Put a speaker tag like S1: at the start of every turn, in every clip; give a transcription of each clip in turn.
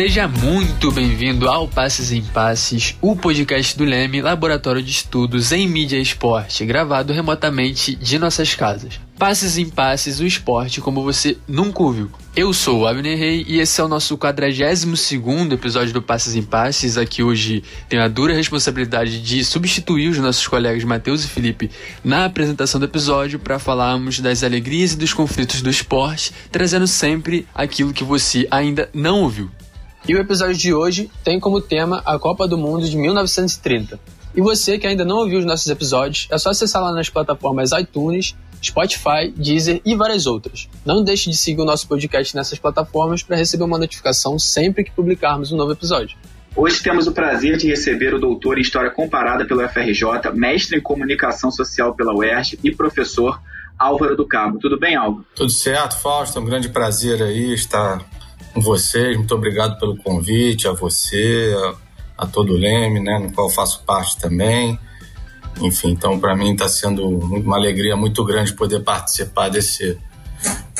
S1: Seja muito bem-vindo ao Passes em Passes, o podcast do Leme, Laboratório de Estudos em Mídia e Esporte, gravado remotamente de nossas casas. Passes em Passes, o esporte como você nunca ouviu. Eu sou o Abner Rey e esse é o nosso 42º episódio do Passes em Passes. Aqui hoje tenho a dura responsabilidade de substituir os nossos colegas Matheus e Felipe na apresentação do episódio para falarmos das alegrias e dos conflitos do esporte, trazendo sempre aquilo que você ainda não ouviu.
S2: E o episódio de hoje tem como tema a Copa do Mundo de 1930. E você que ainda não ouviu os nossos episódios, é só acessar lá nas plataformas iTunes, Spotify, Deezer e várias outras. Não deixe de seguir o nosso podcast nessas plataformas para receber uma notificação sempre que publicarmos um novo episódio.
S3: Hoje temos o prazer de receber o doutor em História Comparada pela UFRJ, mestre em Comunicação Social pela UERJ e professor Álvaro do Cabo. Tudo bem, Álvaro?
S4: Tudo certo, Fausto. É um grande prazer aí estar vocês. Muito obrigado pelo convite, a você, a, a todo o Leme, né, no qual faço parte também. Enfim, então para mim está sendo uma alegria muito grande poder participar desse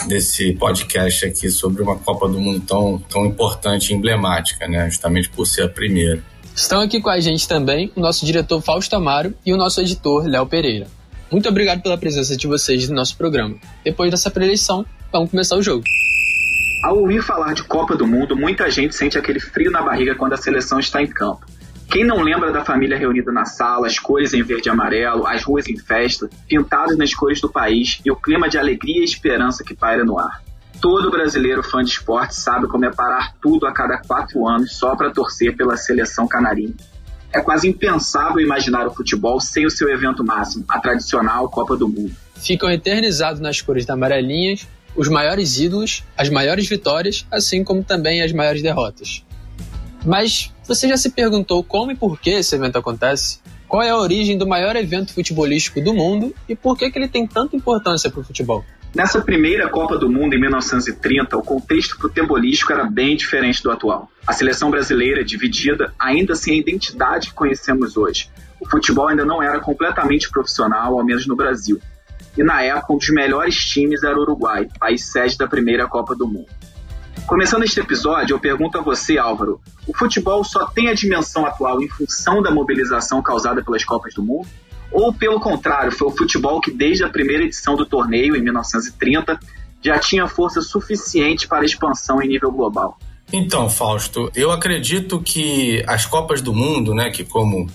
S4: desse podcast aqui sobre uma Copa do Mundo tão, tão importante e emblemática, né? Justamente por ser a primeira.
S2: Estão aqui com a gente também o nosso diretor Fausto Amaro e o nosso editor Léo Pereira. Muito obrigado pela presença de vocês no nosso programa. Depois dessa preleição, vamos começar o jogo.
S3: Ao ouvir falar de Copa do Mundo, muita gente sente aquele frio na barriga quando a seleção está em campo. Quem não lembra da família reunida na sala, as cores em verde e amarelo, as ruas em festa, pintadas nas cores do país e o clima de alegria e esperança que paira no ar? Todo brasileiro fã de esporte sabe como é parar tudo a cada quatro anos só para torcer pela seleção canarinha. É quase impensável imaginar o futebol sem o seu evento máximo, a tradicional Copa do Mundo.
S2: Ficam eternizados nas cores amarelinhas os maiores ídolos, as maiores vitórias, assim como também as maiores derrotas. Mas você já se perguntou como e por que esse evento acontece? Qual é a origem do maior evento futebolístico do mundo e por que, que ele tem tanta importância para o futebol?
S3: Nessa primeira Copa do Mundo em 1930, o contexto futebolístico era bem diferente do atual. A seleção brasileira, dividida, ainda sem a identidade que conhecemos hoje. O futebol ainda não era completamente profissional, ao menos no Brasil e na época um dos melhores times era o Uruguai, país sede da primeira Copa do Mundo. Começando este episódio, eu pergunto a você, Álvaro: o futebol só tem a dimensão atual em função da mobilização causada pelas Copas do Mundo? Ou, pelo contrário, foi o futebol que, desde a primeira edição do torneio, em 1930, já tinha força suficiente para expansão em nível global?
S4: Então, Fausto, eu acredito que as Copas do Mundo, né, que como,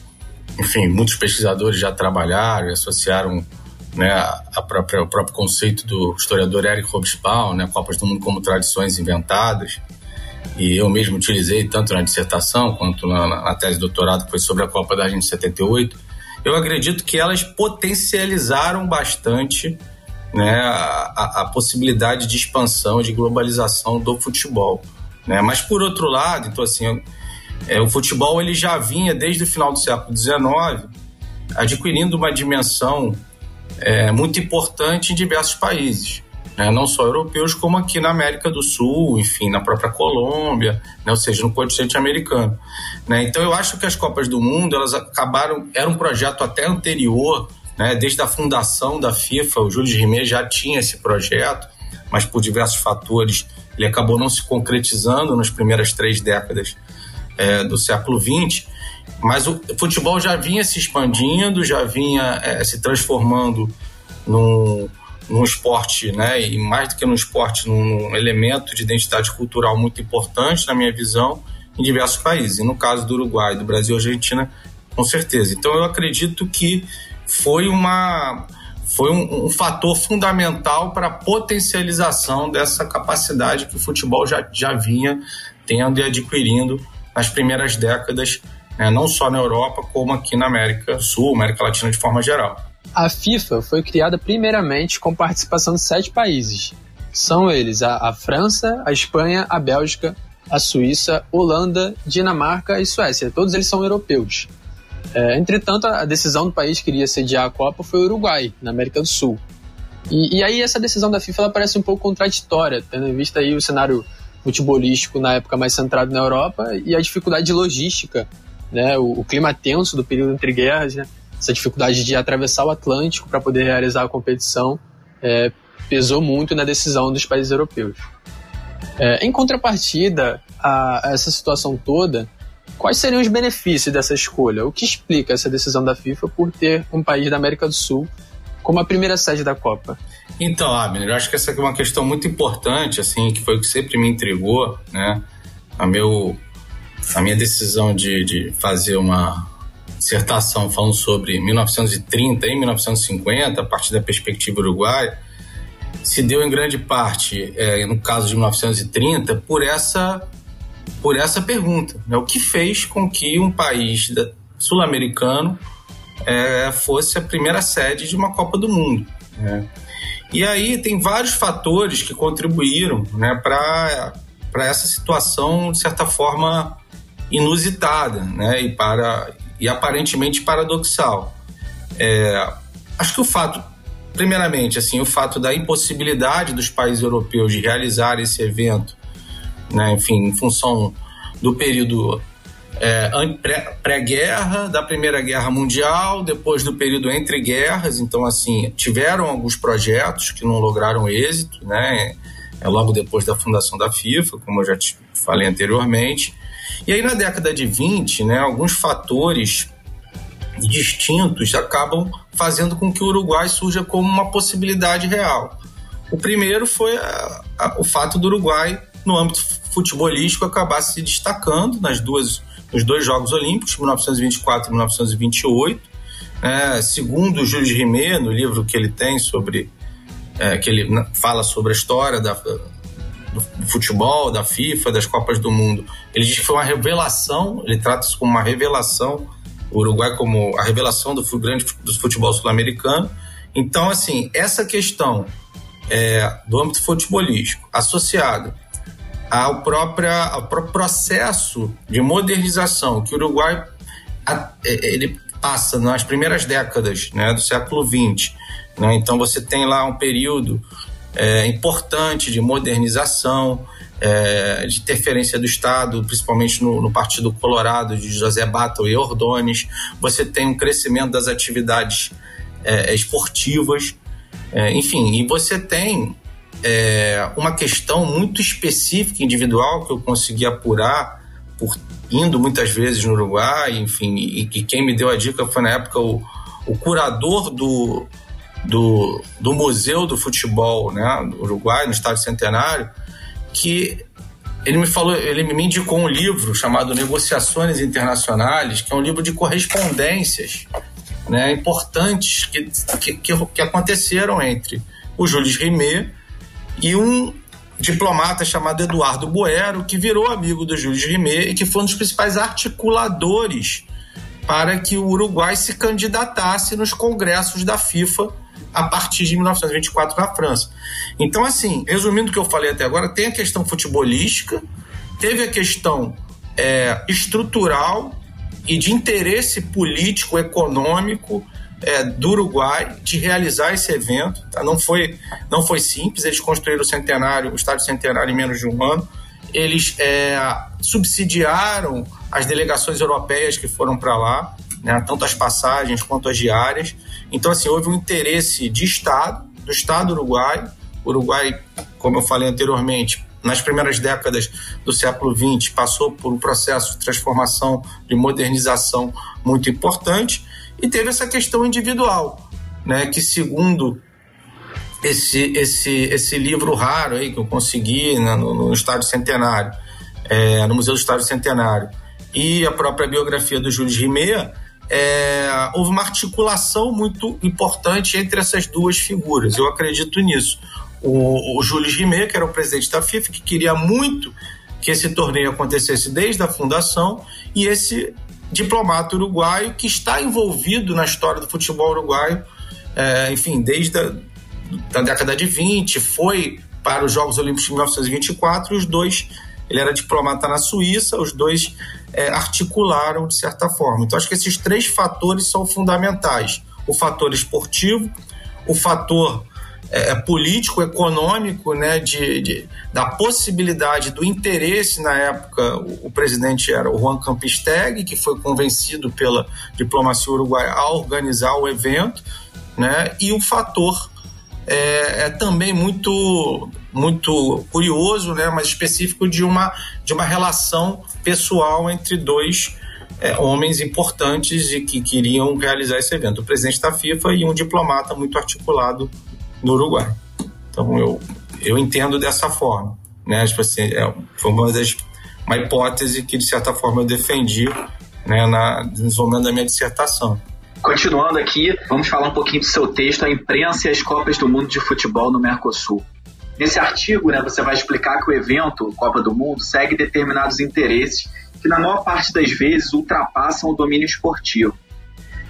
S4: enfim, muitos pesquisadores já trabalharam e associaram né, a própria, o próprio conceito do historiador Eric Hobsbawm, né, Copas do Mundo como tradições inventadas, e eu mesmo utilizei tanto na dissertação quanto na, na tese de doutorado que foi sobre a Copa da Argentina de 78, eu acredito que elas potencializaram bastante né, a, a, possibilidade de expansão, de globalização do futebol. Né? Mas, por outro lado, então, assim, é, o futebol ele já vinha desde o final do século XIX adquirindo uma dimensão é, muito importante em diversos países. Né? não só europeus, como aqui na América do Sul, enfim, na própria Colômbia, né? ou seja, no continente americano. Né? Então eu acho que as Copas do Mundo, elas acabaram, era um projeto até anterior, né? desde a fundação da FIFA, o Júlio Rimet já tinha esse projeto, mas por diversos fatores ele acabou não se concretizando nas primeiras três décadas é, do século XX. Mas o futebol já vinha se expandindo, já vinha é, se transformando num, num esporte, né? E mais do que num esporte, num elemento de identidade cultural muito importante, na minha visão, em diversos países. E no caso do Uruguai, do Brasil e Argentina, com certeza. Então eu acredito que foi uma foi um, um fator fundamental para a potencialização dessa capacidade que o futebol já, já vinha tendo e adquirindo nas primeiras décadas né, não só na Europa, como aqui na América Sul, América Latina de forma geral.
S2: A FIFA foi criada primeiramente com participação de sete países. São eles a, a França, a Espanha, a Bélgica, a Suíça, Holanda, Dinamarca e Suécia. Todos eles são europeus. É, entretanto, a decisão do país que iria sediar a Copa foi o Uruguai, na América do Sul. E, e aí essa decisão da FIFA parece um pouco contraditória, tendo em vista aí o cenário futebolístico na época mais centrado na Europa e a dificuldade logística né, o, o clima tenso do período entre guerras, né, essa dificuldade de atravessar o Atlântico para poder realizar a competição é, pesou muito na decisão dos países europeus. É, em contrapartida a, a essa situação toda, quais seriam os benefícios dessa escolha? O que explica essa decisão da FIFA por ter um país da América do Sul como a primeira sede da Copa?
S4: Então, Abner, eu acho que essa é uma questão muito importante, assim, que foi o que sempre me intrigou, né? A, meu, a minha decisão de, de fazer uma dissertação falando sobre 1930 e 1950, a partir da perspectiva uruguaia, se deu em grande parte, é, no caso de 1930, por essa, por essa pergunta. Né? O que fez com que um país sul-americano é, fosse a primeira sede de uma Copa do Mundo? Né? E aí tem vários fatores que contribuíram né, para essa situação, de certa forma, inusitada né, e, para, e aparentemente paradoxal. É, acho que o fato, primeiramente, assim, o fato da impossibilidade dos países europeus de realizar esse evento, né, enfim, em função do período é, pré-guerra, da Primeira Guerra Mundial, depois do período entre guerras. Então, assim, tiveram alguns projetos que não lograram êxito, né? É logo depois da fundação da FIFA, como eu já te falei anteriormente. E aí, na década de 20, né, alguns fatores distintos acabam fazendo com que o Uruguai surja como uma possibilidade real. O primeiro foi a, a, o fato do Uruguai, no âmbito futebolístico, acabar se destacando nas duas nos dois Jogos Olímpicos, 1924 e 1928. É, segundo o Júlio Rimet, no livro que ele tem sobre. É, que ele fala sobre a história da, do futebol, da FIFA, das Copas do Mundo, ele diz que foi uma revelação, ele trata isso como uma revelação, o Uruguai como a revelação do grande do futebol sul-americano. Então, assim, essa questão é, do âmbito futebolístico associado ao, ao próprio processo de modernização que o Uruguai é, ele passa nas primeiras décadas né, do século XX. Né? Então você tem lá um período é, importante de modernização, é, de interferência do Estado, principalmente no, no, Partido Colorado de José Battle e Ordones. Você tem um crescimento das atividades é, esportivas, é, enfim, e você tem é, uma questão muito específica, individual, que eu consegui apurar por indo muitas vezes no Uruguai, enfim, e que quem me deu a dica foi na época o, o curador do, do, do Museu do Futebol né, do Uruguai, no Estádio Centenário, que ele me falou, ele me indicou um livro chamado Negociações Internacionais, que é um livro de correspondências né, importantes que, que, que aconteceram entre o Jules Rimet e um diplomata chamado Eduardo Boero, que virou amigo do Júlio Rimet e que foi um dos principais articuladores para que o Uruguai se candidatasse nos congressos da FIFA a partir de 1924 na França. Então, assim, resumindo o que eu falei até agora, tem a questão futebolística, teve a questão é, estrutural e de interesse político, econômico é, do Uruguai de realizar esse evento. Tá? Não, foi, não foi simples, eles construíram o centenário, o estádio centenário em menos de um ano. Eles é, subsidiaram as delegações europeias que foram para lá, né? tanto as passagens quanto as diárias. Então, assim, houve um interesse de Estado, do Estado uruguaio. O Uruguai, como eu falei anteriormente, nas primeiras décadas do século XX, passou por um processo de transformação, de modernização muito importante. E teve essa questão individual, né, que segundo esse, esse, esse livro raro aí que eu consegui né, no, no Centenário, é, no Museu do Estádio Centenário, e a própria biografia do Júlio Rimet, é, houve uma articulação muito importante entre essas duas figuras. Eu acredito nisso. O, o Júlio Rimet, que era o presidente da FIFA, que queria muito que esse torneio acontecesse desde a fundação, e esse diplomata uruguaio que está envolvido na história do futebol uruguaio, é, enfim, desde a da década de 20, foi para os Jogos Olímpicos de 1924 e os dois, ele era diplomata na Suíça, os dois é, articularam de certa forma. Então, acho que esses três fatores são fundamentais: o fator esportivo, o fator é, é, político, econômico, né, de, de, da possibilidade do interesse na época. O, o, presidente era o Juan Campisteg, que foi convencido pela diplomacia uruguaia a organizar o evento, né, e o fator é, é também muito muito curioso, né, mas específico de uma, de uma relação pessoal entre dois é, homens importantes e que queriam realizar esse evento, o presidente da FIFA e um diplomata muito articulado no Uruguai. Então eu, eu entendo dessa forma, né? Tipo assim, é, foi uma das uma hipótese que de certa forma eu defendi, né, na desenvolvimento da minha dissertação.
S3: Continuando aqui, vamos falar um pouquinho do seu texto, a imprensa e as Copas do Mundo de Futebol no Mercosul. Nesse artigo, né, você vai explicar que o evento Copa do Mundo segue determinados interesses que, na maior parte das vezes, ultrapassam o domínio esportivo.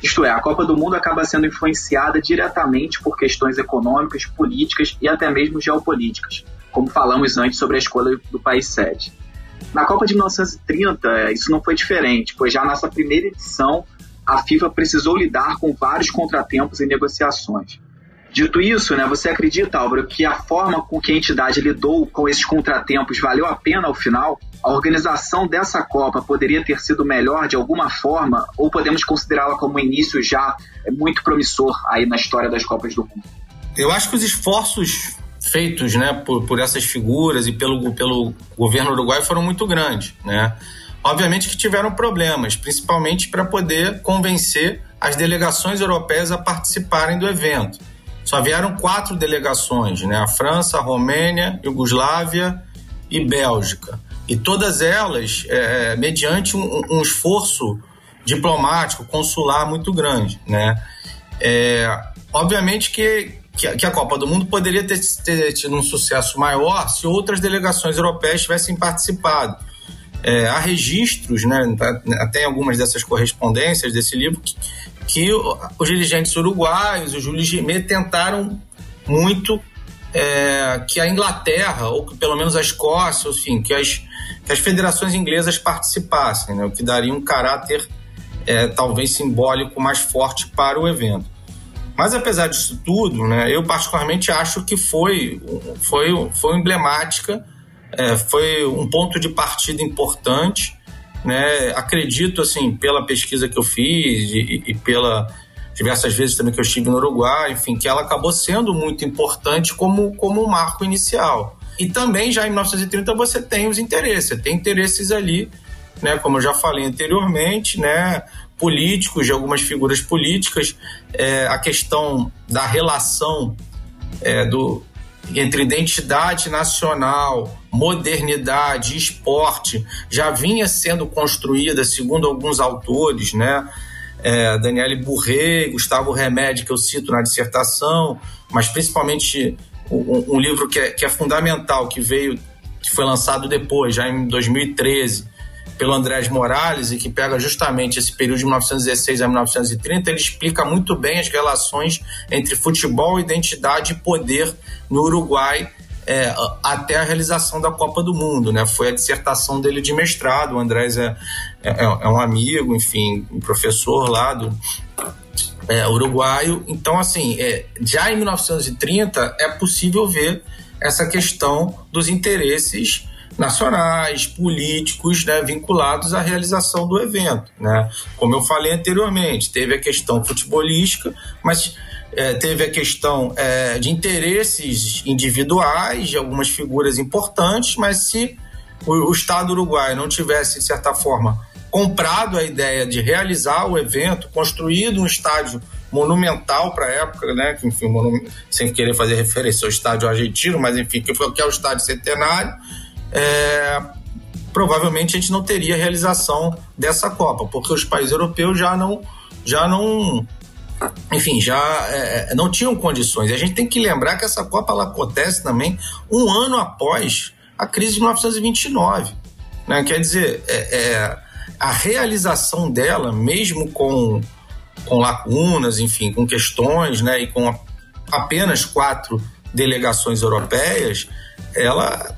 S3: Isto é, a Copa do Mundo acaba sendo influenciada diretamente por questões econômicas, políticas e até mesmo geopolíticas, como falamos antes sobre a escolha do país sede. Na Copa de 1930, isso não foi diferente, pois já nessa primeira edição a FIFA precisou lidar com vários contratempos e negociações. Dito isso, né, você acredita, Álvaro, que a forma com que a entidade lidou com esses contratempos valeu a pena ao final? A organização dessa Copa poderia ter sido melhor de alguma forma ou podemos considerá-la como um início já muito promissor aí na história das Copas do Mundo?
S4: Eu acho que os esforços feitos né, por, por essas figuras e pelo, pelo governo uruguaio foram muito grandes. Né? Obviamente que tiveram problemas, principalmente para poder convencer as delegações europeias a participarem do evento. Só vieram quatro delegações, né? A França, a Romênia, Iugoslávia e Bélgica. E todas elas, é, é, mediante um, um, esforço diplomático, consular muito grande, né? É, obviamente que, que, a Copa do Mundo poderia ter, ter tido um sucesso maior se outras delegações europeias tivessem participado é, há registros, né, tá, até em algumas dessas correspondências desse livro, que, que os dirigentes uruguaios, o Júlio Gimet, tentaram muito é, que a Inglaterra, ou que pelo menos a Escócia, enfim, que as, que as federações inglesas participassem, né, o que daria um caráter é, talvez simbólico mais forte para o evento. Mas apesar disso tudo, né, eu particularmente acho que foi, foi, foi emblemática é, foi um ponto de partida importante. Né? Acredito, assim, pela pesquisa que eu fiz e, e pela diversas vezes também que eu estive no Uruguai, enfim, que ela acabou sendo muito importante como, como um marco inicial. E também já em 1930 você tem os interesses, tem interesses ali, né, como eu já falei anteriormente, né, políticos, de algumas figuras políticas, é, a questão da relação é, do, entre identidade nacional, modernidade, esporte, já vinha sendo construída, segundo alguns autores, né? É, Daniele Bourret, Gustavo Remédio, que eu cito na dissertação, mas principalmente um, um livro que é, que é fundamental, que veio, que foi lançado depois, já em 2013, pelo Andrés Morales e que pega justamente esse período de 1916 a 1930, ele explica muito bem as relações entre futebol, identidade e poder no Uruguai é, até a realização da Copa do Mundo, né? Foi a dissertação dele de mestrado. O Andrés é, é, é um amigo, enfim, um professor lá do é, uruguaio. Então, assim, é, já em 1930 é possível ver essa questão dos interesses nacionais, políticos, né, vinculados à realização do evento, né? Como eu falei anteriormente, teve a questão futebolística, mas é, teve a questão é, de interesses individuais de algumas figuras importantes, mas se o, o Estado uruguaio não tivesse, de certa forma, comprado a ideia de realizar o evento, construído um estádio monumental para a época, né? Que, enfim, sem querer fazer referência ao estádio argentino, mas enfim, que, foi, que é o estádio centenário, é, provavelmente a gente não teria realização dessa Copa, porque os países europeus já não, já não, enfim, já é, é não tinham condições. A gente tem que lembrar que essa Copa ela acontece também um ano após a crise de 1929. Né? Quer dizer, é, é, a realização dela, mesmo com, com lacunas, enfim, com questões, né, e com apenas quatro delegações europeias, ela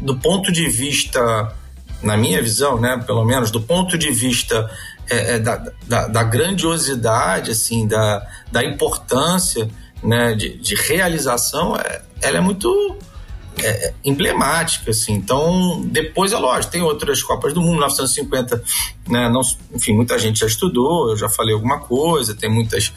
S4: do ponto de vista, na minha visão, né, pelo menos, do ponto de vista é, é, da, da, da, grandiosidade, assim, da, da importância né, de, de realização, é, ela é muito é, emblemática, assim. Então, depois é lógico, tem outras Copas do Mundo, 1950, né, não, enfim, muita gente já estudou, eu já falei alguma coisa, tem muitas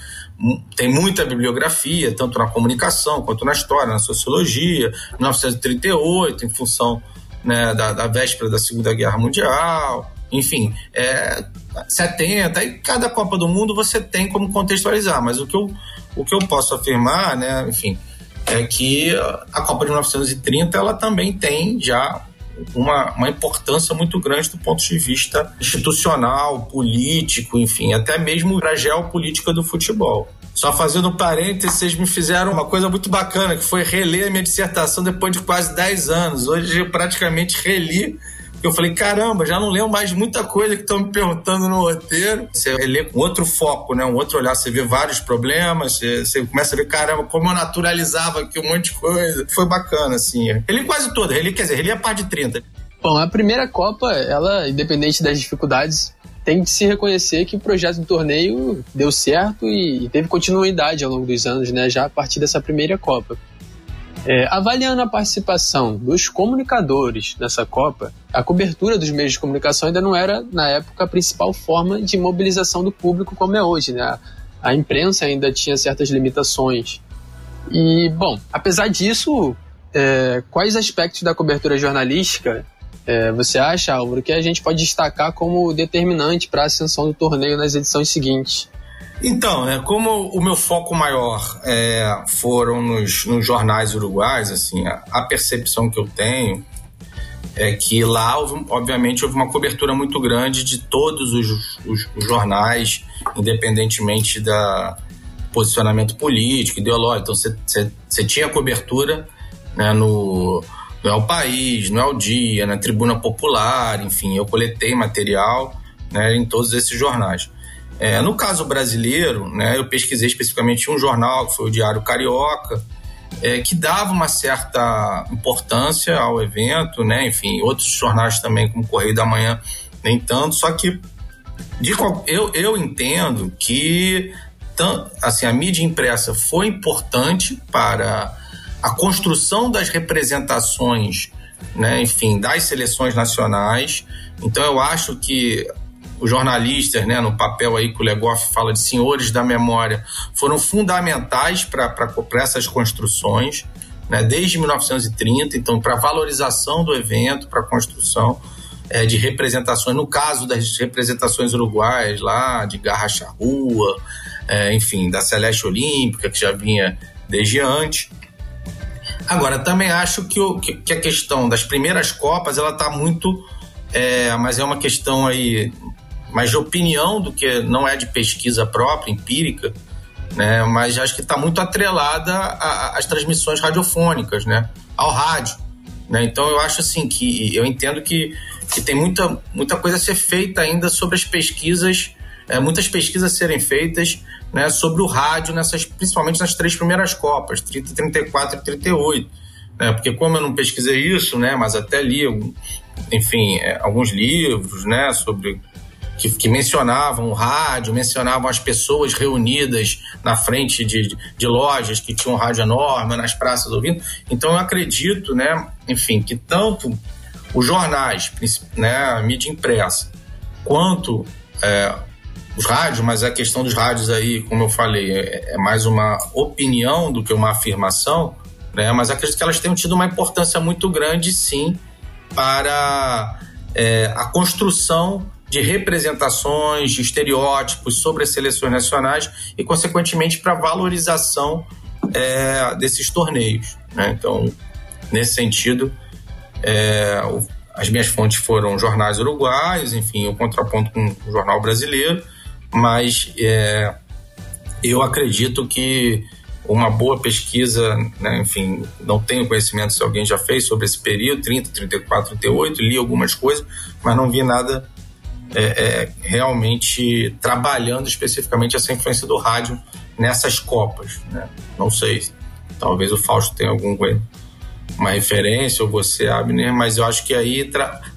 S4: tem muita bibliografia, tanto na comunicação quanto na história, na sociologia, 1938, em função né, da, da véspera da Segunda Guerra Mundial, enfim, é, 70, e cada Copa do Mundo você tem como contextualizar, mas o que eu, o que eu posso afirmar, né, enfim, é que a Copa de 1930 ela também tem já uma, uma importância muito grande do ponto de vista institucional, político, enfim, até mesmo para a geopolítica do futebol. Só fazendo parênteses, vocês me fizeram uma coisa muito bacana, que foi reler a minha dissertação depois de quase 10 anos. Hoje eu praticamente reli eu falei, caramba, já não lembro mais muita coisa que estão me perguntando no roteiro. Você lê com outro foco, né? Um outro olhar, você vê vários problemas, você, você começa a ver, caramba, como eu naturalizava aqui um monte de coisa. Foi bacana, assim. Reli quase toda, reli, quer dizer, reli a parte de 30.
S2: Bom, a primeira Copa, ela, independente das dificuldades, tem que se reconhecer que o projeto do torneio deu certo e teve continuidade ao longo dos anos, né? Já a partir dessa primeira Copa. É, avaliando a participação dos comunicadores nessa Copa, a cobertura dos meios de comunicação ainda não era, na época, a principal forma de mobilização do público como é hoje. Né? A imprensa ainda tinha certas limitações. E, bom, apesar disso, é, quais aspectos da cobertura jornalística é, você acha, Álvaro, que a gente pode destacar como determinante para a ascensão do torneio nas edições seguintes?
S4: Então, né, como o meu foco maior é, foram nos, nos, jornais uruguais, assim, a, a, percepção que eu tenho é que lá, obviamente, houve uma cobertura muito grande de todos os, os, os jornais, independentemente da posicionamento político, ideológico. Então, você tinha cobertura né, no, no El País, no El Dia, na Tribuna Popular, enfim, eu coletei material né, em todos esses jornais. É, no caso brasileiro, né, eu pesquisei especificamente um jornal, que foi o Diário Carioca, é, que dava uma certa importância ao evento, né? Enfim, outros jornais também, como Correio da Manhã, nem tanto. Só que de, eu, eu entendo que assim, a mídia impressa foi importante para a construção das representações, né? Enfim, das seleções nacionais. Então eu acho que os jornalistas, né, no papel aí que o Legoff fala de senhores da memória, foram fundamentais para essas construções, né, desde 1930, então, para a valorização do evento, para a construção é, de representações, no caso das representações uruguaias lá, de Garra Rua, é, enfim, da Celeste Olímpica, que já vinha desde antes. Agora, também acho que, o, que, a questão das primeiras Copas, ela está muito. É, mas é uma questão aí mais de opinião do que não é de pesquisa própria, empírica, né? Mas acho que está muito atrelada às transmissões radiofônicas, né? Ao rádio, né? Então eu acho assim que eu entendo que, que tem muita, muita coisa a ser feita ainda sobre as pesquisas, é, muitas pesquisas serem feitas, né? Sobre o rádio nessas, principalmente nas três primeiras copas, 30, 34 e 38. Né, porque como eu não pesquisei isso, né, mas até li, enfim, é, alguns livros, né, sobre que, que, mencionavam o rádio, mencionavam as pessoas reunidas na frente de, de lojas que tinham rádio enorme, nas praças ouvindo. Então eu acredito, né, enfim, que tanto os jornais, né, a mídia impressa, quanto é, os rádios, mas a questão dos rádios aí, como eu falei, é, é mais uma opinião do que uma afirmação, né, mas acredito que elas tenham tido uma importância muito grande, sim, para é, a construção de representações, de estereótipos sobre as seleções nacionais e, consequentemente, para valorização é, desses torneios. Né? Então, nesse sentido, é, as minhas fontes foram jornais uruguaios, enfim, o contraponto com o jornal brasileiro, mas é, eu acredito que uma boa pesquisa, né, enfim, não tenho conhecimento se alguém já fez sobre esse período, 30, 34, 38, li algumas coisas, mas não vi nada é, é, realmente trabalhando especificamente essa influência do rádio nessas Copas. Né? Não sei, talvez o Fausto tenha algum uma referência, ou você, Abner, mas eu acho que aí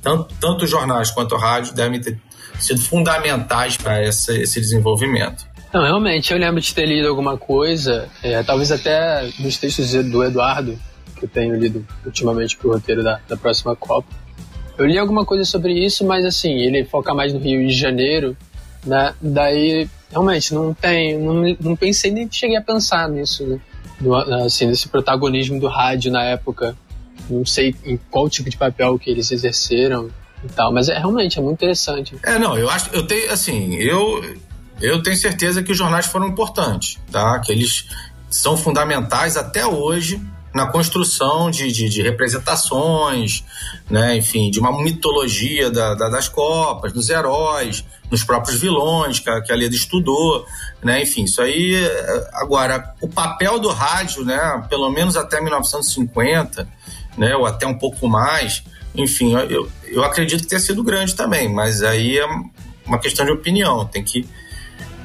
S4: tanto, tanto os jornais quanto o rádio devem ter sido fundamentais para esse desenvolvimento.
S2: Não, realmente, eu lembro de ter lido alguma coisa, é, talvez até dos textos do Eduardo, que eu tenho lido ultimamente pro roteiro da, da próxima Copa. Eu li alguma coisa sobre isso, mas assim, ele foca mais no Rio de Janeiro, né? Daí, realmente, não tem, não, não pensei nem cheguei a pensar nisso, né? Do, assim, desse protagonismo do rádio na época. Não sei em qual tipo de papel que eles exerceram e tal, mas é realmente é muito interessante.
S4: É, não, eu acho, eu tenho, assim, eu eu tenho certeza que os jornais foram importantes, tá? Que eles são fundamentais até hoje na construção de, de, de, representações, né? enfim, de uma mitologia da, da, das Copas, dos heróis, nos próprios vilões que a, que a Leda estudou, né? enfim, isso aí. Agora, o papel do rádio, né? pelo menos até 1950, né? ou até um pouco mais, enfim, eu, eu acredito que tenha sido grande também, mas aí é uma questão de opinião, tem que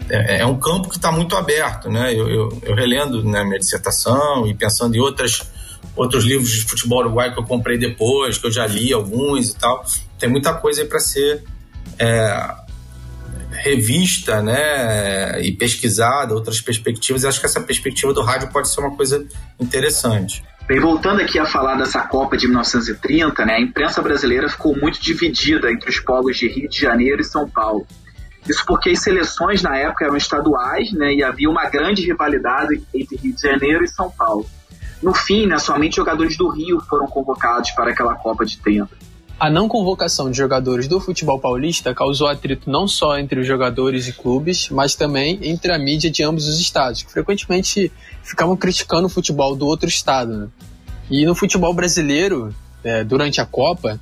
S4: é, é um campo que está muito aberto, né? Eu, eu, eu relendo né, minha dissertação e pensando em outras, outros livros de futebol uruguai que eu comprei depois, que eu já li alguns e tal. Tem muita coisa aí para ser é, revista, né? E pesquisada, outras perspectivas. E acho que essa perspectiva do rádio pode ser uma coisa interessante.
S3: Bem, voltando aqui a falar dessa Copa de 1930, né, a imprensa brasileira ficou muito dividida entre os polos de Rio de Janeiro e São Paulo. Isso porque as seleções na época eram estaduais, né, e havia uma grande rivalidade entre Rio de Janeiro e São Paulo. No fim, né, somente jogadores do Rio foram convocados para aquela Copa de 30.
S2: A não convocação de jogadores do futebol paulista causou atrito não só entre os jogadores e clubes, mas também entre a mídia de ambos os estados, que frequentemente ficavam criticando o futebol do outro estado. Né? E no futebol brasileiro, é, durante a Copa,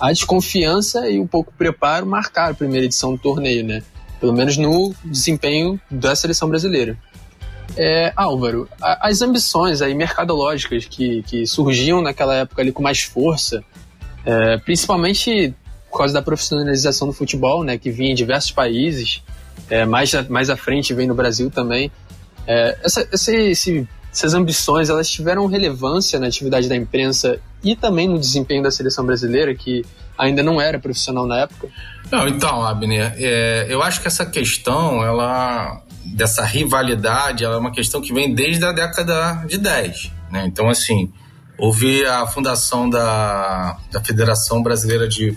S2: a desconfiança e um pouco preparo marcaram a primeira edição do torneio, né? Pelo menos no desempenho da seleção brasileira. É, Álvaro, a, as ambições aí mercadológicas que, que surgiam naquela época ali com mais força, é, principalmente por causa da profissionalização do futebol, né, que vinha em diversos países, é, mais, mais à frente vem no Brasil também. É, essa, esse, esse, essas ambições elas tiveram relevância na atividade da imprensa e também no desempenho da seleção brasileira, que ainda não era profissional na época?
S4: Não, então, Abner, é, eu acho que essa questão, ela dessa rivalidade, ela é uma questão que vem desde a década de 10. Né? Então, assim, houve a fundação da, da Federação Brasileira de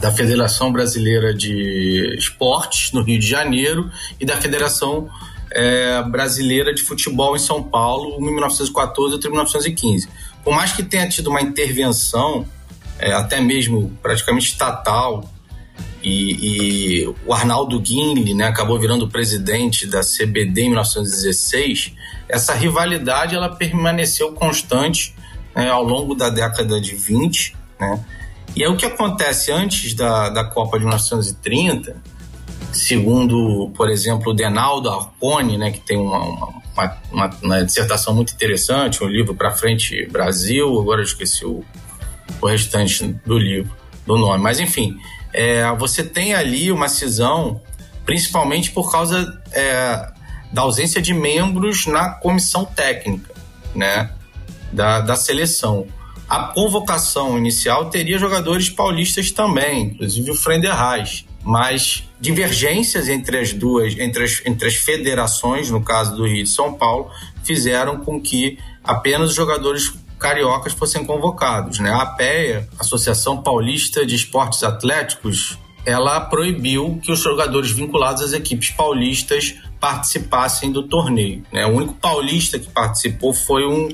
S4: da Federação Brasileira de Esportes no Rio de Janeiro e da Federação é, Brasileira de Futebol em São Paulo, em 1914 até 1915 por mais que tenha tido uma intervenção, é, até mesmo praticamente estatal, e, e o Arnaldo Guinle né, acabou virando presidente da CBD em 1916, essa rivalidade ela permaneceu constante né, ao longo da década de 20. Né? E é o que acontece antes da, da Copa de 1930, segundo, por exemplo, o Denaldo Arcone, né, que tem uma, uma uma, uma, dissertação muito interessante, um livro para frente Brasil, agora eu esqueci o, o restante do livro, do nome. Mas enfim, é, você tem ali uma cisão, principalmente por causa é, da ausência de membros na comissão técnica, né, da, da seleção. A convocação inicial teria jogadores paulistas também, inclusive o Frenderreich mas divergências entre as duas, entre as, entre as federações, no caso do Rio de São Paulo, fizeram com que apenas os jogadores cariocas fossem convocados. Né? A APEA, Associação Paulista de Esportes Atléticos, ela proibiu que os jogadores vinculados às equipes paulistas participassem do torneio. Né? O único paulista que participou foi um,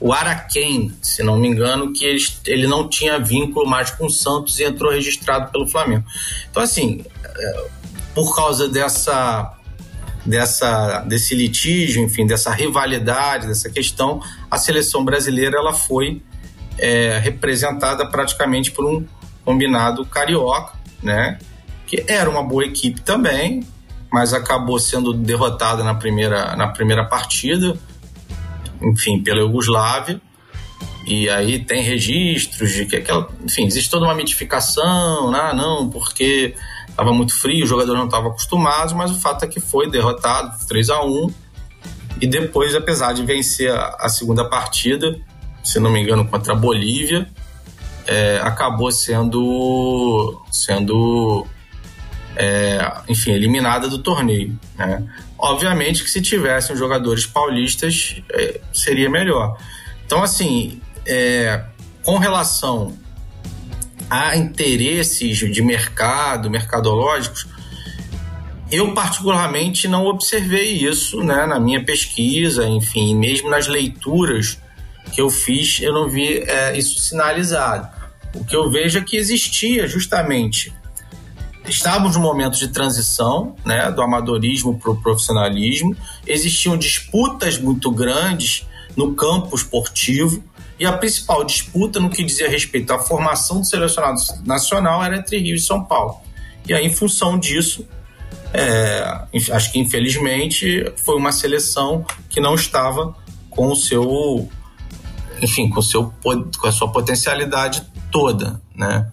S4: o Araquém, se não me engano, que ele, ele não tinha vínculo mais com o Santos e entrou registrado pelo Flamengo. Então, assim, é, por causa dessa, dessa, desse litígio, enfim, dessa rivalidade, dessa questão, a seleção brasileira ela foi é, representada praticamente por um combinado carioca, né? Que era uma boa equipe também, mas acabou sendo derrotada na primeira, na primeira partida enfim, pela Iugoslávia. E aí tem registros de que aquela. Enfim, existe toda uma mitificação, né? não, porque estava muito frio, os jogadores não estavam acostumados, mas o fato é que foi derrotado 3 a 1 E depois, apesar de vencer a, a segunda partida, se não me engano, contra a Bolívia, é, acabou sendo. sendo. É, enfim, eliminada do torneio. Né? Obviamente que se tivessem jogadores paulistas, é, seria melhor. Então, assim, é, com relação a interesses de mercado, mercadológicos, eu particularmente não observei isso né, na minha pesquisa, enfim, mesmo nas leituras que eu fiz, eu não vi é, isso sinalizado. O que eu vejo é que existia justamente. Estávamos num momento de transição né, do amadorismo para o profissionalismo, existiam disputas muito grandes no campo esportivo, e a principal disputa no que dizia respeito à formação do selecionado nacional era entre Rio e São Paulo. E aí, em função disso, é, acho que infelizmente foi uma seleção que não estava com o seu, enfim, com, o seu, com a sua potencialidade toda, né?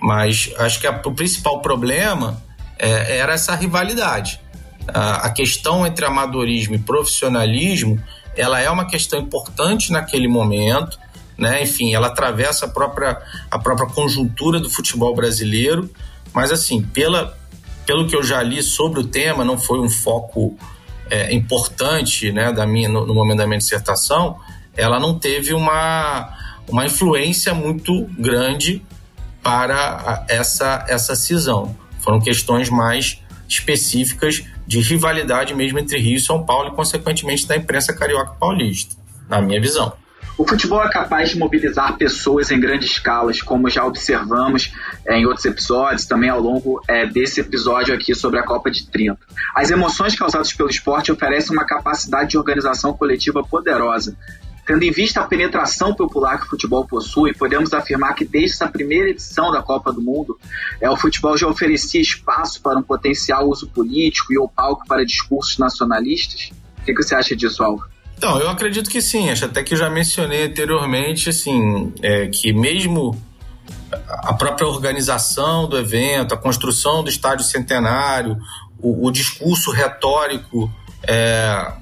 S4: Mas acho que a, o principal problema é, era essa rivalidade. A, a questão entre amadorismo e profissionalismo ela é uma questão importante naquele momento, né? Enfim, ela atravessa a própria, a própria conjuntura do futebol brasileiro, mas assim, pela, pelo que eu já li sobre o tema, não foi um foco é, importante, né, da minha no, no momento da minha dissertação, ela não teve uma, uma influência muito grande para essa essa cisão. Foram questões mais específicas de rivalidade mesmo entre Rio e São Paulo e, consequentemente, da imprensa carioca paulista, na minha visão.
S3: O futebol é capaz de mobilizar pessoas em grandes escalas, como já observamos é, em outros episódios, também ao longo é, desse episódio aqui sobre a Copa de 30. As emoções causadas pelo esporte oferecem uma capacidade de organização coletiva poderosa, Tendo em vista a penetração popular que o futebol possui, podemos afirmar que desde essa primeira edição da Copa do Mundo, é, o futebol já oferecia espaço para um potencial uso político e o palco para discursos nacionalistas? O que, que você acha disso, Alvo?
S4: Então, eu acredito que sim. Acho até que já mencionei anteriormente, assim, é, que mesmo a própria organização do evento, a construção do estádio centenário, o, o discurso retórico é,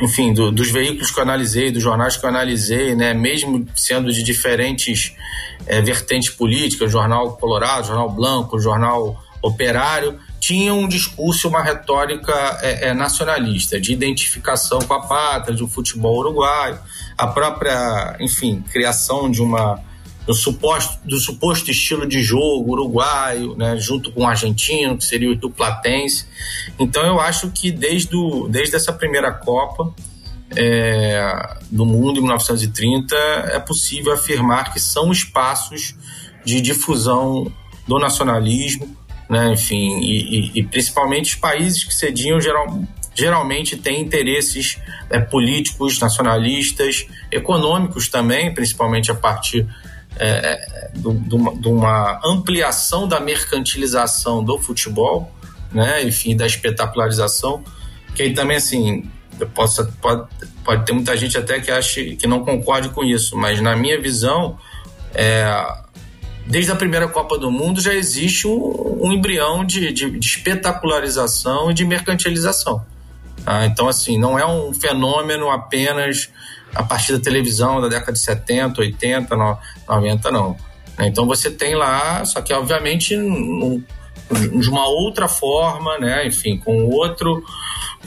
S4: enfim, do, dos veículos que eu analisei, dos jornais que eu analisei, né, mesmo sendo de diferentes é, vertentes políticas, Jornal Colorado, Jornal Blanco, Jornal Operário, tinha um discurso, uma retórica é, é, nacionalista, de identificação com a pátria, do futebol uruguaio, a própria, enfim, criação de uma do suposto, do suposto estilo de jogo uruguaio, né, junto com o argentino, que seria o do Platense. Então eu acho que desde, o, desde essa primeira Copa é, do mundo, em 1930, é possível afirmar que são espaços de difusão do nacionalismo, né, enfim, e, e, e principalmente os países que cediam geral, geralmente têm interesses é, políticos, nacionalistas, econômicos também, principalmente a partir é, é de, uma ampliação da mercantilização do futebol, né, enfim, da espetacularização, que aí também, assim, posso, pode, pode ter muita gente até que ache que não concorde com isso, mas na minha visão, é, desde a primeira Copa do Mundo já existe um, um embrião de, de, de, espetacularização e de mercantilização. Tá? Então, assim, não é um fenômeno apenas a partir da televisão da década de 70, 80, 90, não. Né? Então você tem lá, só que obviamente um, de uma outra forma, né? enfim, com outro,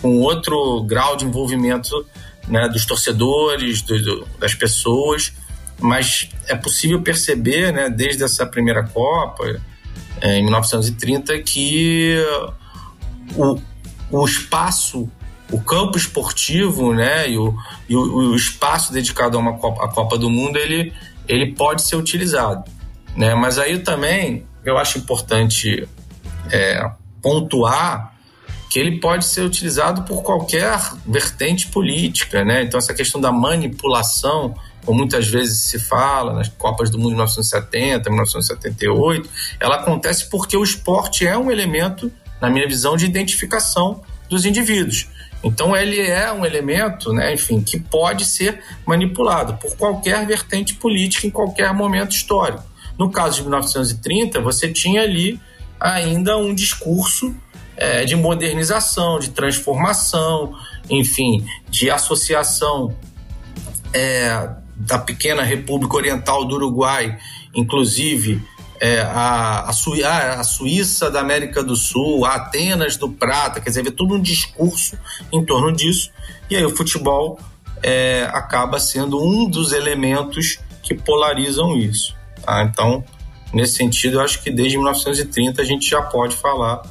S4: com outro grau de envolvimento né? dos torcedores, do, do, das pessoas, mas é possível perceber, né, desde essa primeira Copa, é, em 1930, que o, o espaço o campo esportivo, né, e o, e o, o espaço dedicado a uma Copa, a Copa do Mundo, ele, ele pode ser utilizado, né? Mas aí também eu acho importante é, pontuar que ele pode ser utilizado por qualquer vertente política, né? Então essa questão da manipulação, como muitas vezes se fala nas Copas do Mundo de 1970, 1978, ela acontece porque o esporte é um elemento, na minha visão, de identificação dos indivíduos. Então ele é um elemento, né, enfim, que pode ser manipulado por qualquer vertente política em qualquer momento histórico. No caso de 1930, você tinha ali ainda um discurso é, de modernização, de transformação, enfim, de associação é, da pequena República Oriental do Uruguai, inclusive é, a, a, Sui, a, Suíça da América do Sul, a Atenas do Prata, quer dizer, todo um discurso em torno disso. E aí o futebol é, acaba sendo um dos elementos que polarizam isso. Tá? Então, nesse sentido, eu acho que desde 1930 a gente já pode falar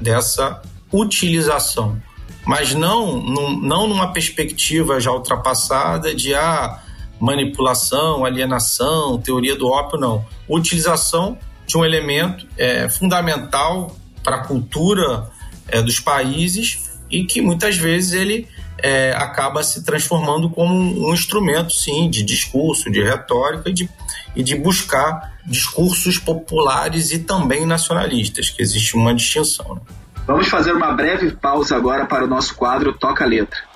S4: dessa utilização, mas não, não numa perspectiva já ultrapassada de ah, manipulação, alienação, teoria do ópio, não. Utilização de um elemento é, fundamental para a cultura é, dos países e que muitas vezes ele é, acaba se transformando como um instrumento, sim, de discurso, de retórica e de, e de buscar discursos populares e também nacionalistas, que existe uma distinção. Né?
S3: Vamos fazer uma breve pausa agora para o nosso quadro Toca Letra.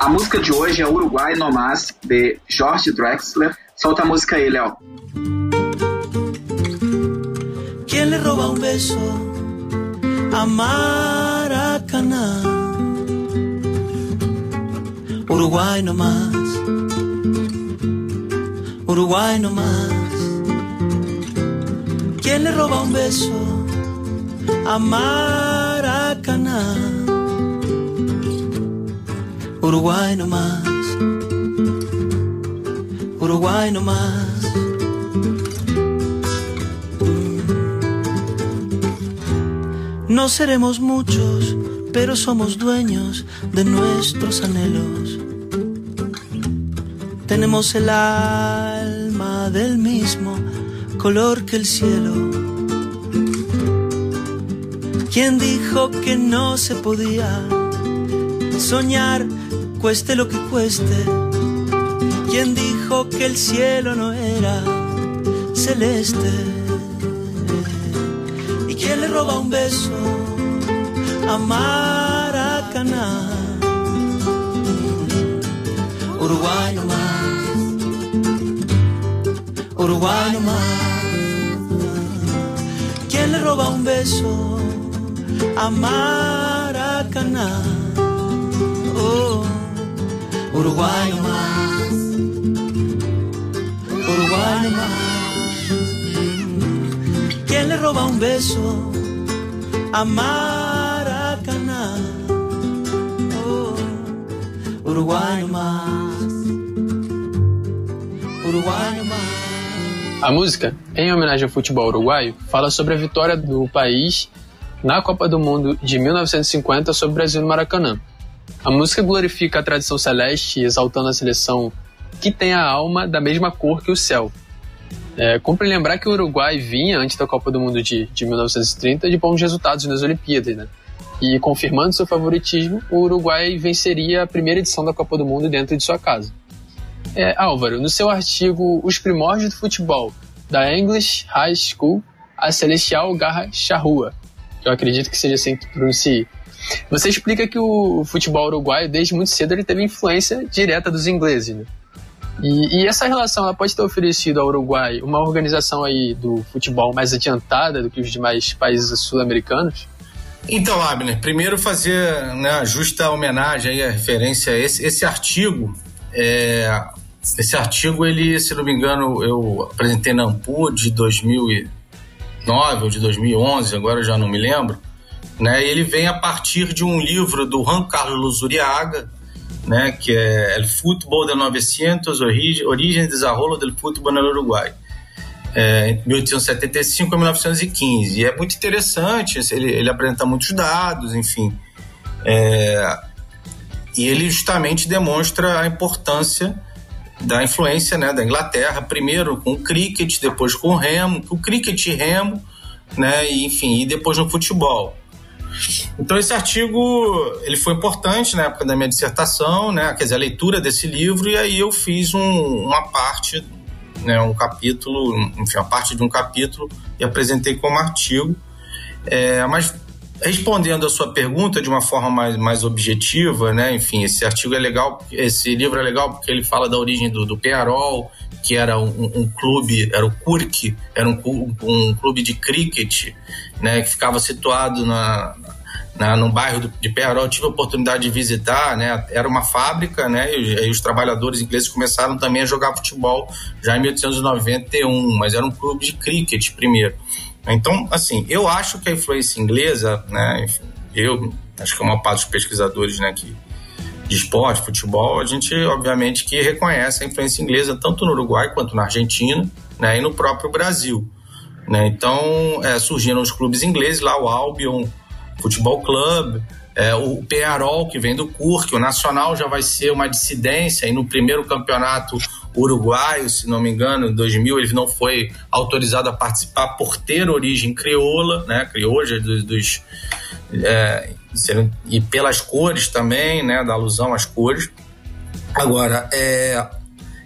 S3: A música de hoje é Uruguai No Más, de Jorge Drexler. Solta a música aí, Léo.
S5: ¿Quién le roba un beso a Maracaná? Uruguay no más, Uruguay no más. ¿Quién le roba un beso a Maracaná? Uruguay no más, Uruguay no más. No seremos muchos, pero somos dueños de nuestros anhelos. Tenemos el alma del mismo color que el cielo. ¿Quién dijo que no se podía soñar, cueste lo que cueste? ¿Quién dijo que el cielo no era celeste? ¿Quién le roba un beso a Maracaná? Uruguay no más, Uruguay más. ¿Quién le roba un beso a Maracaná? Oh, Uruguay no más, Uruguay no más. ¿Quién le roba un beso a Maracaná? Oh, no más, Uruguay no más.
S2: A música, em homenagem ao futebol uruguaio, fala sobre a vitória do país na Copa do Mundo de 1950 sobre o Brasil no Maracanã. A música glorifica a tradição celeste, exaltando a seleção que tem a alma da mesma cor que o céu, é, cumpre lembrar que o Uruguai vinha, antes da Copa do Mundo de, de 1930, de bons resultados nas Olimpíadas, né? E confirmando seu favoritismo, o Uruguai venceria a primeira edição da Copa do Mundo dentro de sua casa. É, Álvaro, no seu artigo Os Primórdios do Futebol, da English High School, a Celestial Garra Charrua, que eu acredito que seja assim que pronuncie, você explica que o futebol uruguaio, desde muito cedo, ele teve influência direta dos ingleses, né? E, e, essa relação ela pode ter oferecido ao Uruguai uma organização aí do futebol mais adiantada do que os demais países sul-americanos?
S4: Então, Abner, primeiro fazer né, justa homenagem aí, a referência a esse, esse artigo. É, esse artigo, ele, se não me engano, eu apresentei na Ampu de 2009 ou de 2011, agora eu já não me lembro. Né, ele vem a partir de um livro do Juan Carlos Uriaga, né, que é El Fútbol de 900, Origem e Desarrollo del Fútbol no Uruguai, é, entre 1875 e 1915. E é muito interessante, ele, ele apresenta muitos dados, enfim. É, e ele justamente demonstra a importância da influência né, da Inglaterra, primeiro com o cricket, depois com o remo, o cricket e remo, né, e, enfim, e depois no futebol. Então esse artigo ele foi importante na época da minha dissertação, né? Quer dizer, a leitura desse livro e aí eu fiz um, uma parte, né? Um capítulo, enfim, a parte de um capítulo e apresentei como artigo. É, mas respondendo a sua pergunta de uma forma mais, mais objetiva, né? Enfim, esse artigo é legal, esse livro é legal porque ele fala da origem do, do Pearol, que era um, um, clube, era o Kurk, era um, um, clube de cricket, né? Que ficava situado na, na, bairro do, de Pearol. Eu tive a oportunidade de visitar, né? Era uma fábrica, né? E, e os trabalhadores ingleses começaram também a jogar futebol já em 1891, mas era um clube de cricket primeiro. Então, assim, eu acho que a influência inglesa, né, enfim, eu acho que é uma parte dos pesquisadores, né, que de esporte, futebol, a gente obviamente que reconhece a influência inglesa tanto no Uruguai quanto na Argentina, né, e no próprio Brasil, né? Então, é, surgiram os clubes ingleses lá, o Albion Futebol Club, é, o Penharol, que vem do CURC, o Nacional já vai ser uma dissidência, e no primeiro campeonato uruguaio, se não me engano, em 2000, ele não foi autorizado a participar por ter origem crioula, né, crioja dos, dos é, e pelas cores também, né, da alusão às cores. Agora, é,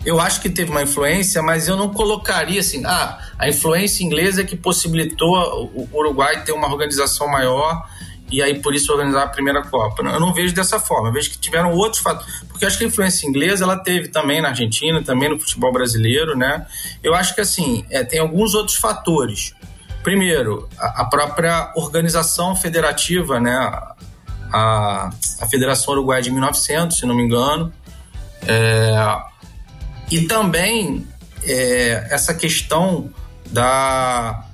S4: eu acho que teve uma influência, mas eu não colocaria assim, ah, a influência inglesa é que possibilitou o Uruguai ter uma organização maior e aí por isso organizar a primeira Copa. Eu não vejo dessa forma, eu vejo que tiveram outros fatores, porque eu acho que a influência inglesa ela teve também na Argentina, também no futebol brasileiro, né? Eu acho que assim, é, tem alguns outros fatores. Primeiro, a, própria organização federativa, né? A, a Federação Uruguaia de 1900, se não me engano, é, e também é, essa questão da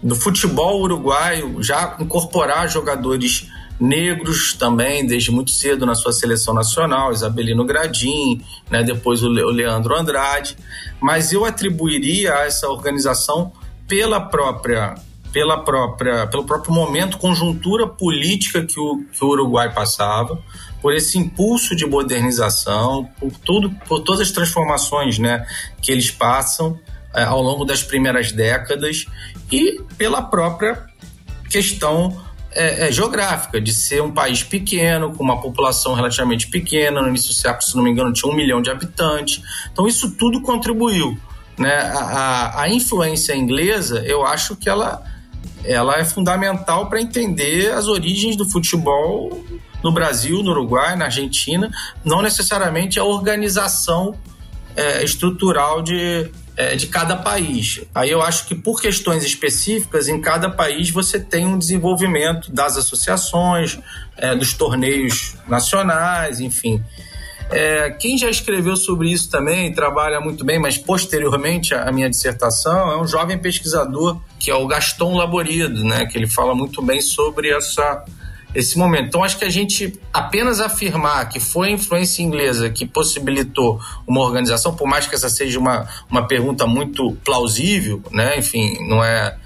S4: do futebol uruguaio já incorporar jogadores negros também desde muito cedo na sua seleção nacional, Isabelino Gradim, né, depois o Leandro Andrade, mas eu atribuiria a essa organização pela própria pela própria pelo próprio momento conjuntura política que o, que o Uruguai passava, por esse impulso de modernização, por tudo por todas as transformações, né, que eles passam é, ao longo das primeiras décadas e pela própria questão é, é, geográfica, de ser um país pequeno, com uma população relativamente pequena. No início do século, se não me engano, tinha um milhão de habitantes. Então, isso tudo contribuiu. Né? A, a, a influência inglesa, eu acho que ela, ela é fundamental para entender as origens do futebol no Brasil, no Uruguai, na Argentina, não necessariamente a organização é, estrutural de, é, de cada país. Aí eu acho que por questões específicas, em cada país você tem um desenvolvimento das associações, é, dos torneios nacionais, enfim. É, quem já escreveu sobre isso também, trabalha muito bem, mas posteriormente à minha dissertação, é um jovem pesquisador que é o Gaston Laborido, né, que ele fala muito bem sobre essa esse momento. Então, acho que a gente apenas afirmar que foi a influência inglesa que possibilitou uma organização, por mais que essa seja uma, uma pergunta muito plausível, né? Enfim, não é.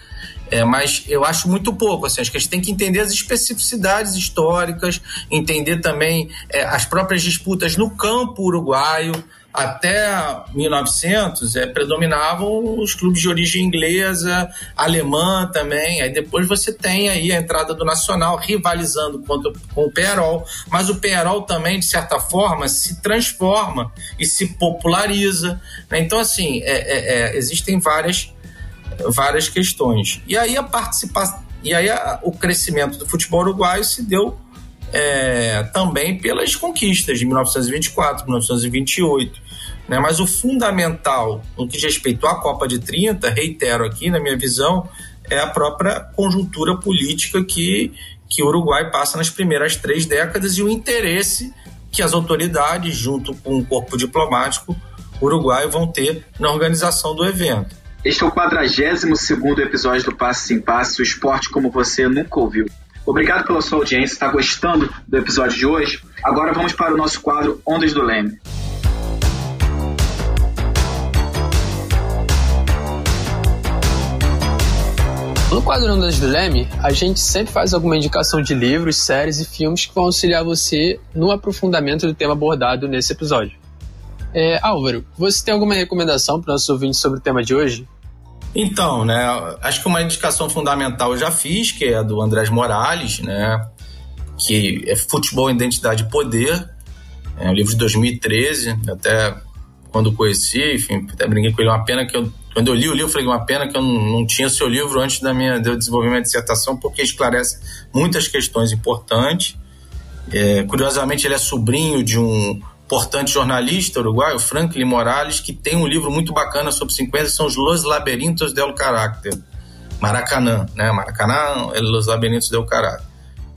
S4: É, mas eu acho muito pouco. Assim, acho que a gente tem que entender as especificidades históricas, entender também é, as próprias disputas no campo uruguaio até 1900 é, predominavam os clubes de origem inglesa, alemã também. Aí depois você tem aí a entrada do Nacional rivalizando contra, com o Penarol, mas o Penarol também de certa forma se transforma e se populariza. Né? Então assim é, é, é, existem várias várias questões. E aí a participação e aí a, o crescimento do futebol uruguaio se deu é, também pelas conquistas de 1924, 1928. Né? Mas o fundamental no que diz respeito à Copa de 30, reitero aqui na minha visão, é a própria conjuntura política que, que o Uruguai passa nas primeiras três décadas e o interesse que as autoridades, junto com o corpo diplomático uruguaio, vão ter na organização do evento.
S3: Este é o 42 episódio do Passe em Passe, o esporte como você nunca ouviu. Obrigado pela sua audiência, está gostando do episódio de hoje? Agora vamos para o nosso quadro Ondas do Leme.
S2: No quadro Ondas do Leme, a gente sempre faz alguma indicação de livros, séries e filmes que vão auxiliar você no aprofundamento do tema abordado nesse episódio. É, Álvaro, você tem alguma recomendação para nossos ouvintes sobre o tema de hoje?
S4: Então, né, acho que uma indicação fundamental eu já fiz, que é a do Andrés Morales, né, que é Futebol, Identidade e Poder, é um livro de 2013, até quando conheci, enfim, até brinquei com ele, uma pena que eu, quando eu li o livro, falei uma pena que eu não, não tinha seu livro antes da minha, do desenvolvimento da dissertação, porque esclarece muitas questões importantes. É, curiosamente, ele é sobrinho de um importante jornalista uruguaio, Franklin Morales, que tem um livro muito bacana sobre 50, são os Los Laberintos del Carácter. Maracanã, né? Maracanã, Los Laberintos del Carácter.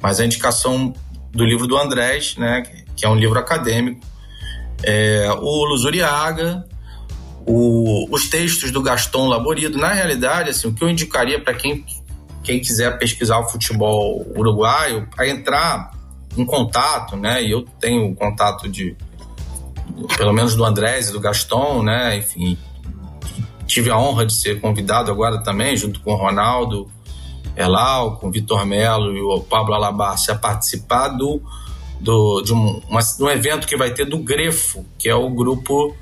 S4: Mas a indicação do livro do Andrés, né? Que é um livro acadêmico. É, o Luzuriaga, o, os textos do Gaston Laborido. Na realidade, assim, o que eu indicaria para quem, quem quiser pesquisar o futebol uruguaio, a entrar em contato, né? E eu tenho contato de, pelo menos do Andrés e do Gaston, né? Enfim, tive a honra de ser convidado agora também, junto com o Ronaldo Elal, com o Vitor Melo e o Pablo Alabassi, a participar do, do, de, um, uma, de um evento que vai ter do Grefo, que é o grupo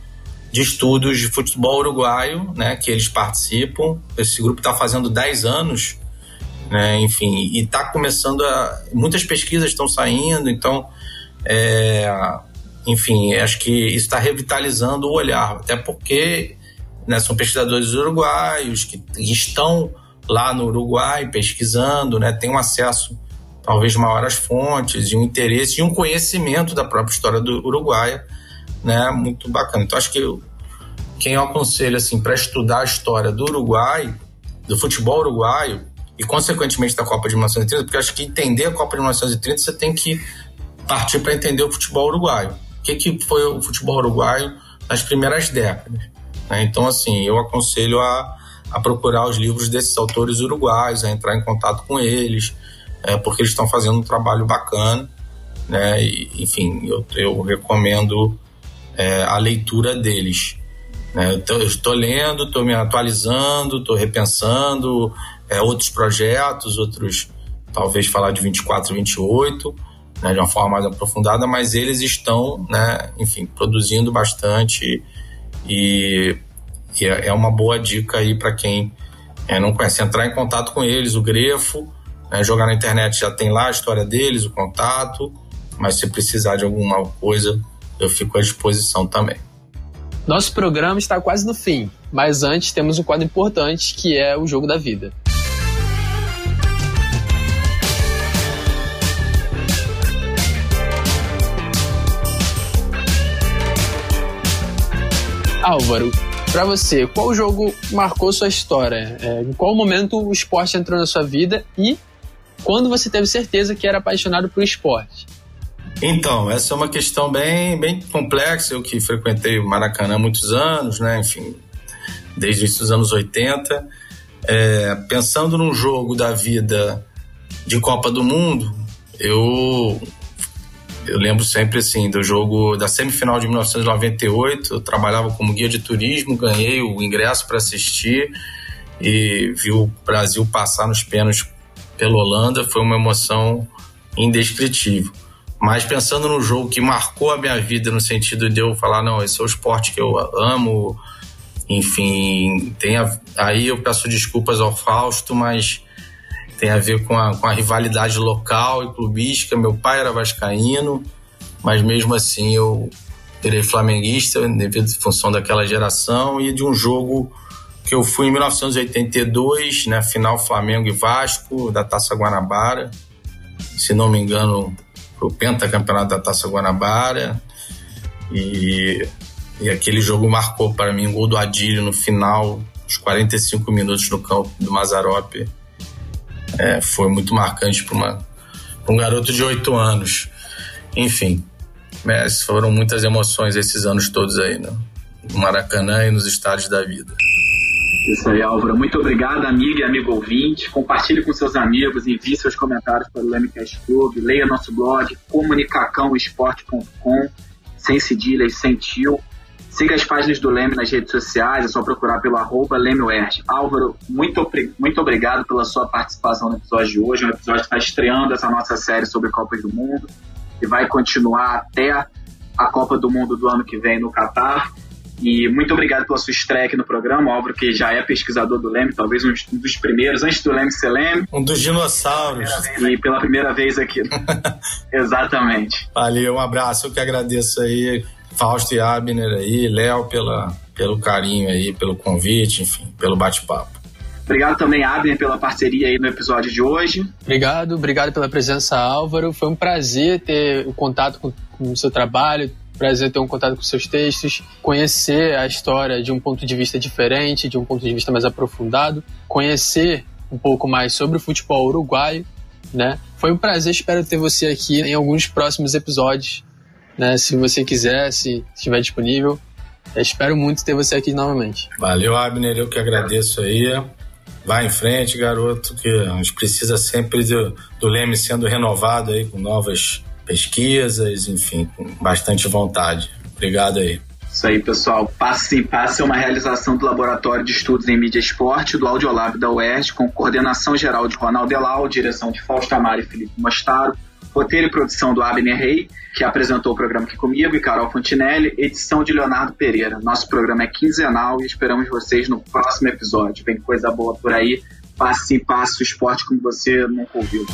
S4: de estudos de futebol uruguaio, né, que eles participam. Esse grupo está fazendo 10 anos, né, enfim, e está começando a. Muitas pesquisas estão saindo, então, é, enfim, acho que isso está revitalizando o olhar, até porque né, são pesquisadores uruguaios que estão lá no Uruguai pesquisando, né, têm um acesso talvez maior às fontes, e um interesse e um conhecimento da própria história do Uruguai, né, muito bacana. Então acho que eu, quem eu aconselho assim para estudar a história do Uruguai, do futebol uruguaio e consequentemente da Copa de 1930, porque acho que entender a Copa de 1930 você tem que partir para entender o futebol uruguaio. Que, que foi o futebol uruguaio nas primeiras décadas? Né? Então, assim, eu aconselho a, a procurar os livros desses autores uruguais, a entrar em contato com eles, é, porque eles estão fazendo um trabalho bacana, né? E, enfim, eu, eu recomendo é, a leitura deles. Né? Eu estou lendo, estou me atualizando, estou repensando é, outros projetos, outros, talvez falar de 24 e 28, né, de uma forma mais aprofundada, mas eles estão, né, enfim, produzindo bastante e, e é, é uma boa dica aí para quem é, não conhece. Entrar em contato com eles, o Grefo, né, jogar na internet já tem lá a história deles, o contato, mas se precisar de alguma coisa, eu fico à disposição também.
S2: Nosso programa está quase no fim, mas antes temos um quadro importante que é o jogo da vida. Álvaro, para você, qual jogo marcou sua história? É, em qual momento o esporte entrou na sua vida e quando você teve certeza que era apaixonado por esporte?
S4: Então, essa é uma questão bem, bem complexa. Eu que frequentei o Maracanã há muitos anos, né? Enfim, desde os anos 80. É, pensando num jogo da vida de Copa do Mundo, eu eu lembro sempre assim do jogo da semifinal de 1998. Eu trabalhava como guia de turismo, ganhei o ingresso para assistir e vi o Brasil passar nos pênaltis pela Holanda. Foi uma emoção indescritível. Mas pensando no jogo que marcou a minha vida no sentido de eu falar não, esse é o esporte que eu amo. Enfim, tem a, aí eu peço desculpas ao Fausto, mas tem a ver com a, com a rivalidade local e clubística. Meu pai era vascaíno, mas mesmo assim eu virei flamenguista devido à função daquela geração e de um jogo que eu fui em 1982, né, final Flamengo e Vasco da Taça Guanabara. Se não me engano, foi o pentacampeonato da Taça Guanabara. E, e aquele jogo marcou para mim o gol do Adílio no final, os 45 minutos no campo do Mazarope é, foi muito marcante para um garoto de oito anos. Enfim, mas foram muitas emoções esses anos todos aí no, no Maracanã e nos estádios da vida.
S3: Isso aí, Álvaro. Muito obrigado, amiga e amigo ouvinte. Compartilhe com seus amigos, envie seus comentários para o Lemcast Club, leia nosso blog comunicacãoesporte.com, sem cedilhas, sem tio. Siga as páginas do Leme nas redes sociais, é só procurar pelo arroba Álvaro, muito, muito obrigado pela sua participação no episódio de hoje. Um episódio que está estreando essa nossa série sobre Copas do Mundo e vai continuar até a Copa do Mundo do ano que vem no Catar. E muito obrigado pela sua estreia aqui no programa, Álvaro, que já é pesquisador do Leme, talvez um dos primeiros, antes do Leme ser Leme.
S4: Um dos dinossauros.
S3: E pela primeira vez aqui. Exatamente.
S4: Valeu, um abraço, eu que agradeço aí Fausto e Abner aí, Léo pela, pelo carinho aí, pelo convite, enfim, pelo bate-papo.
S3: Obrigado também, Abner, pela parceria aí no episódio de hoje.
S2: Obrigado, obrigado pela presença, Álvaro. Foi um prazer ter o contato com, com o seu trabalho, prazer ter um contato com seus textos, conhecer a história de um ponto de vista diferente, de um ponto de vista mais aprofundado, conhecer um pouco mais sobre o futebol uruguaio, né? Foi um prazer, espero ter você aqui em alguns próximos episódios né? Se você quiser, se estiver disponível. Eu espero muito ter você aqui novamente.
S4: Valeu, Abner. Eu que agradeço aí. Vai em frente, garoto, que a gente precisa sempre do, do Leme sendo renovado aí com novas pesquisas, enfim, com bastante vontade. Obrigado aí.
S3: Isso aí, pessoal. Passe em Passe é uma realização do Laboratório de Estudos em Mídia e Esporte do Audiolab da UERJ, com coordenação geral de Ronaldo Elal, direção de Fausto Amaro e Felipe Mostaro, roteiro e produção do Abner Rey, que apresentou o programa aqui comigo, e Carol Fontinelli, edição de Leonardo Pereira. Nosso programa é quinzenal e esperamos vocês no próximo episódio. Vem coisa boa por aí. Passe em passe o esporte como você nunca ouviu.